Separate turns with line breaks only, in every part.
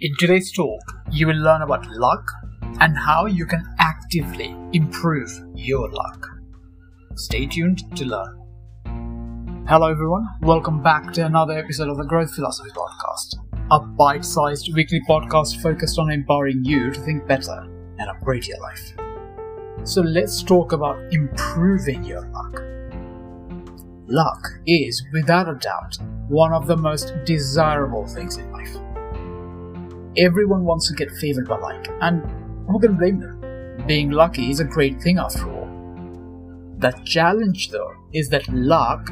In today's talk, you will learn about luck and how you can actively improve your luck. Stay tuned to learn. Hello, everyone. Welcome back to another episode of the Growth Philosophy Podcast, a bite sized weekly podcast focused on empowering you to think better and upgrade your life. So, let's talk about improving your luck. Luck is, without a doubt, one of the most desirable things in life everyone wants to get favored by luck, and who can blame them? Being lucky is a great thing after all. The challenge, though, is that luck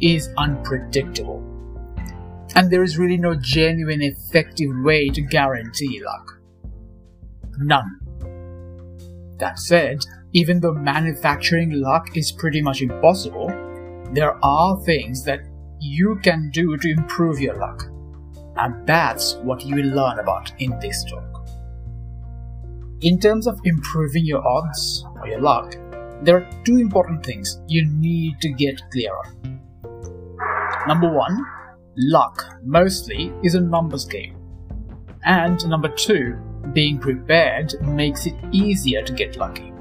is unpredictable. And there is really no genuine, effective way to guarantee luck. None. That said, even though manufacturing luck is pretty much impossible, there are things that you can do to improve your luck. And that's what you will learn about in this talk. In terms of improving your odds or your luck, there are two important things you need to get clear on. Number one, luck mostly is a numbers game. And number two, being prepared makes it easier to get lucky.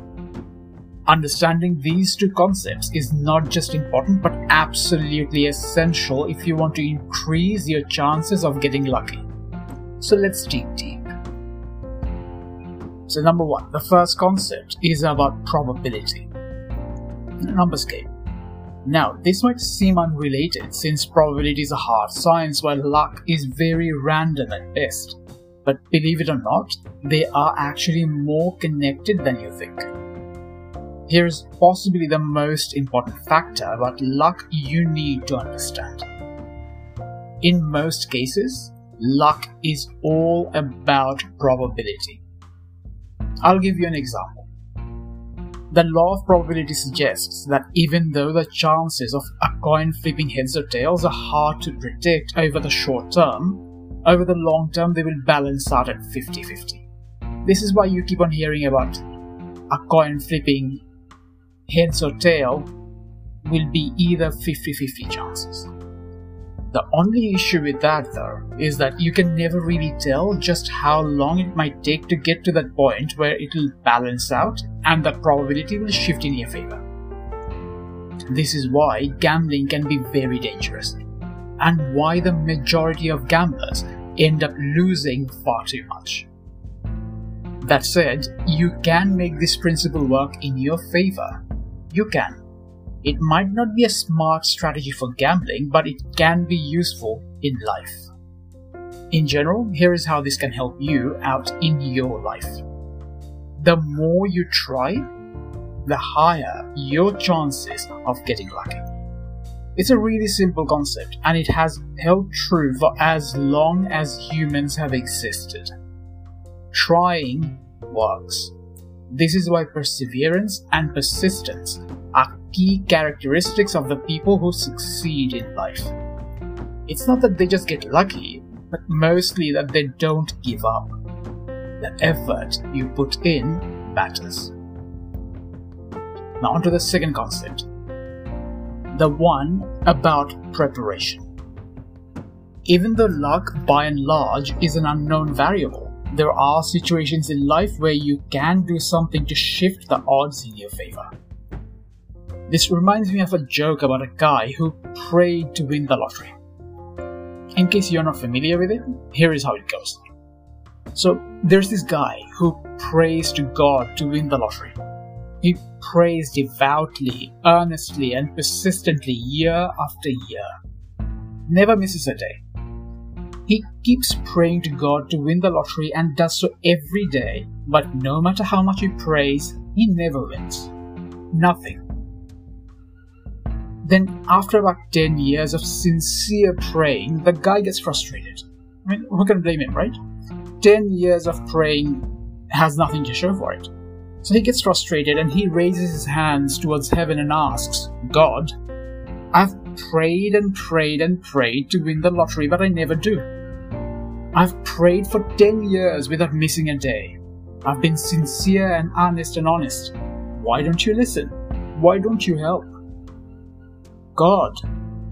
Understanding these two concepts is not just important but absolutely essential if you want to increase your chances of getting lucky. So let's dig deep. So, number one, the first concept is about probability. Numbers game. Now, this might seem unrelated since probability is a hard science while luck is very random at best. But believe it or not, they are actually more connected than you think. Here's possibly the most important factor about luck you need to understand. In most cases, luck is all about probability. I'll give you an example. The law of probability suggests that even though the chances of a coin flipping heads or tails are hard to predict over the short term, over the long term they will balance out at 50 50. This is why you keep on hearing about a coin flipping heads or tail will be either 50 50 chances. The only issue with that, though, is that you can never really tell just how long it might take to get to that point where it'll balance out and the probability will shift in your favor. This is why gambling can be very dangerous, and why the majority of gamblers end up losing far too much. That said, you can make this principle work in your favor you can. It might not be a smart strategy for gambling, but it can be useful in life. In general, here is how this can help you out in your life. The more you try, the higher your chances of getting lucky. It's a really simple concept and it has held true for as long as humans have existed. Trying works. This is why perseverance and persistence are key characteristics of the people who succeed in life. It's not that they just get lucky, but mostly that they don't give up. The effort you put in matters. Now, on to the second concept the one about preparation. Even though luck, by and large, is an unknown variable, there are situations in life where you can do something to shift the odds in your favor. This reminds me of a joke about a guy who prayed to win the lottery. In case you're not familiar with it, here is how it goes. So, there's this guy who prays to God to win the lottery. He prays devoutly, earnestly, and persistently year after year. Never misses a day. He keeps praying to God to win the lottery and does so every day, but no matter how much he prays, he never wins. Nothing. Then, after about 10 years of sincere praying, the guy gets frustrated. I mean, who can blame him, right? 10 years of praying has nothing to show for it. So he gets frustrated and he raises his hands towards heaven and asks, God, I've prayed and prayed and prayed to win the lottery, but I never do. I've prayed for 10 years without missing a day. I've been sincere and honest and honest. Why don't you listen? Why don't you help? God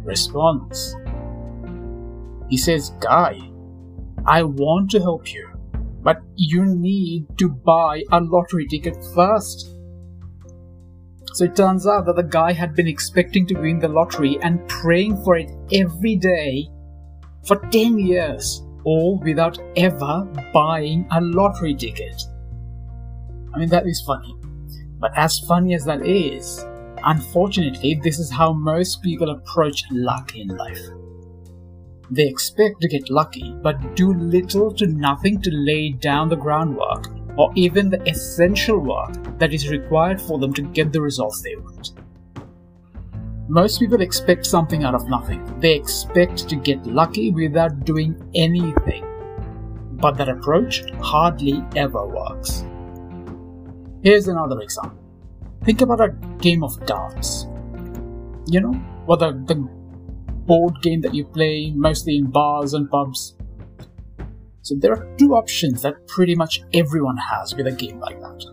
responds. He says, Guy, I want to help you, but you need to buy a lottery ticket first. So it turns out that the guy had been expecting to win the lottery and praying for it every day for 10 years, all without ever buying a lottery ticket. I mean, that is funny. But as funny as that is, unfortunately, this is how most people approach luck in life. They expect to get lucky, but do little to nothing to lay down the groundwork or even the essential work that is required for them to get the results they want. Most people expect something out of nothing. They expect to get lucky without doing anything. But that approach hardly ever works. Here's another example. Think about a game of darts. You know, or the, the board game that you play mostly in bars and pubs. So there are two options that pretty much everyone has with a game like that.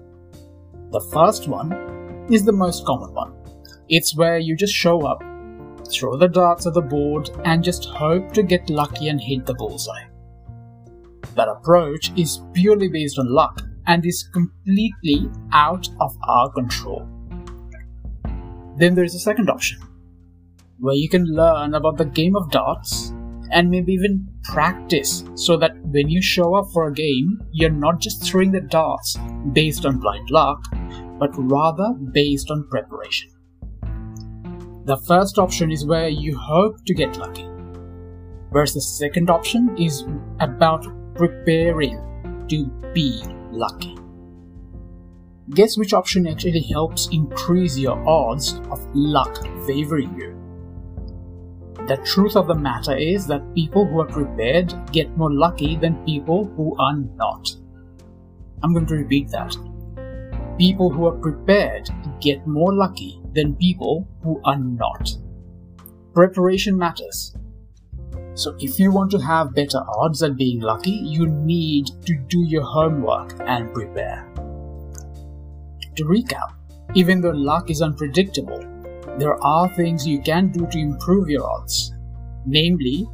The first one is the most common one. It's where you just show up, throw the darts at the board, and just hope to get lucky and hit the bullseye. That approach is purely based on luck and is completely out of our control. Then there is a second option, where you can learn about the game of darts and maybe even practice so that when you show up for a game, you're not just throwing the darts based on blind luck, but rather based on preparation. The first option is where you hope to get lucky, whereas the second option is about preparing to be lucky. Guess which option actually helps increase your odds of luck favoring you? The truth of the matter is that people who are prepared get more lucky than people who are not. I'm going to repeat that. People who are prepared get more lucky than people who are not. Preparation matters. So, if you want to have better odds at being lucky, you need to do your homework and prepare. To recap, even though luck is unpredictable, there are things you can do to improve your odds. Namely,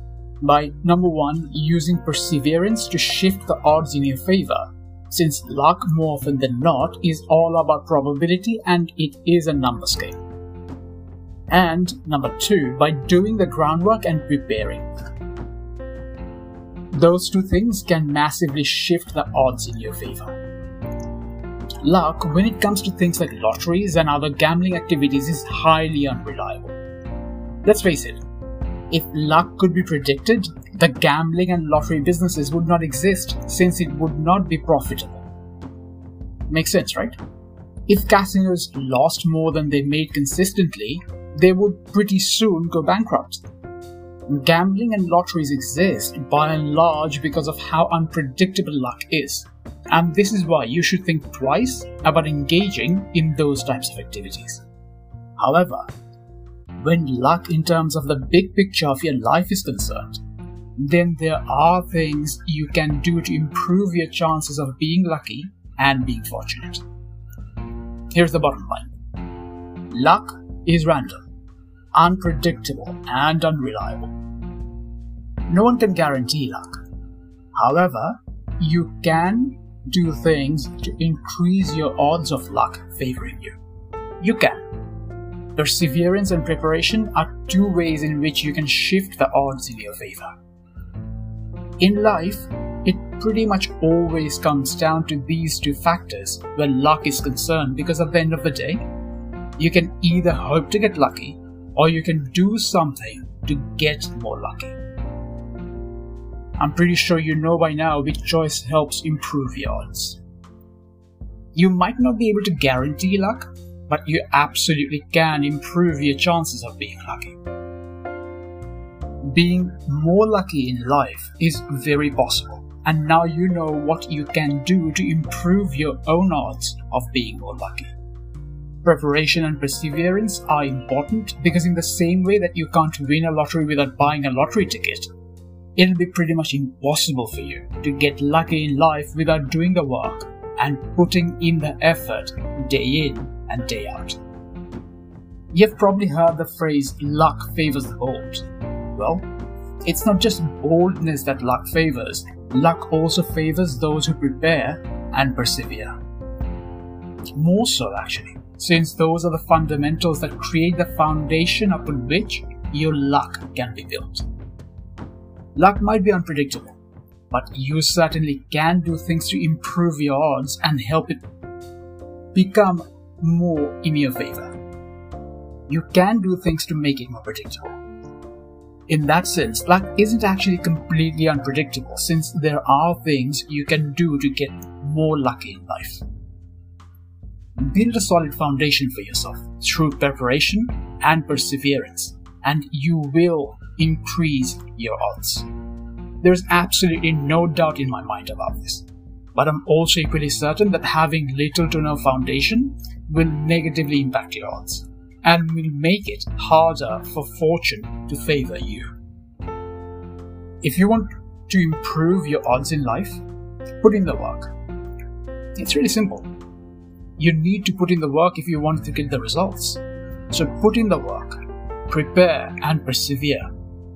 by number one, using perseverance to shift the odds in your favor, since luck more often than not is all about probability and it is a numbers game. And number two, by doing the groundwork and preparing. Those two things can massively shift the odds in your favor. Luck, when it comes to things like lotteries and other gambling activities, is highly unreliable. Let's face it, if luck could be predicted, the gambling and lottery businesses would not exist since it would not be profitable. Makes sense, right? If casinos lost more than they made consistently, they would pretty soon go bankrupt. Gambling and lotteries exist by and large because of how unpredictable luck is. And this is why you should think twice about engaging in those types of activities. However, when luck in terms of the big picture of your life is concerned, then there are things you can do to improve your chances of being lucky and being fortunate. Here's the bottom line luck is random, unpredictable, and unreliable. No one can guarantee luck. However, you can do things to increase your odds of luck favoring you. You can. Perseverance and preparation are two ways in which you can shift the odds in your favor. In life, it pretty much always comes down to these two factors when luck is concerned because at the end of the day, you can either hope to get lucky or you can do something to get more lucky. I'm pretty sure you know by now which choice helps improve your odds. You might not be able to guarantee luck, but you absolutely can improve your chances of being lucky. Being more lucky in life is very possible, and now you know what you can do to improve your own odds of being more lucky. Preparation and perseverance are important because, in the same way that you can't win a lottery without buying a lottery ticket, it'll be pretty much impossible for you to get lucky in life without doing the work and putting in the effort day in and day out. You've probably heard the phrase luck favors the bold. Well, It's not just boldness that luck favors, luck also favors those who prepare and persevere. More so, actually, since those are the fundamentals that create the foundation upon which your luck can be built. Luck might be unpredictable, but you certainly can do things to improve your odds and help it become more in your favor. You can do things to make it more predictable. In that sense, luck isn't actually completely unpredictable since there are things you can do to get more lucky in life. Build a solid foundation for yourself through preparation and perseverance, and you will increase your odds. There's absolutely no doubt in my mind about this. But I'm also equally certain that having little to no foundation will negatively impact your odds and will make it harder for fortune to favor you. If you want to improve your odds in life, put in the work. It's really simple. You need to put in the work if you want to get the results. So put in the work, prepare, and persevere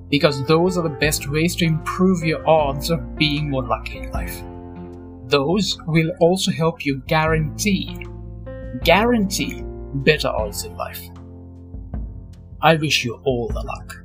because those are the best ways to improve your odds of being more lucky in life. Those will also help you guarantee, guarantee better odds in life. I wish you all the luck.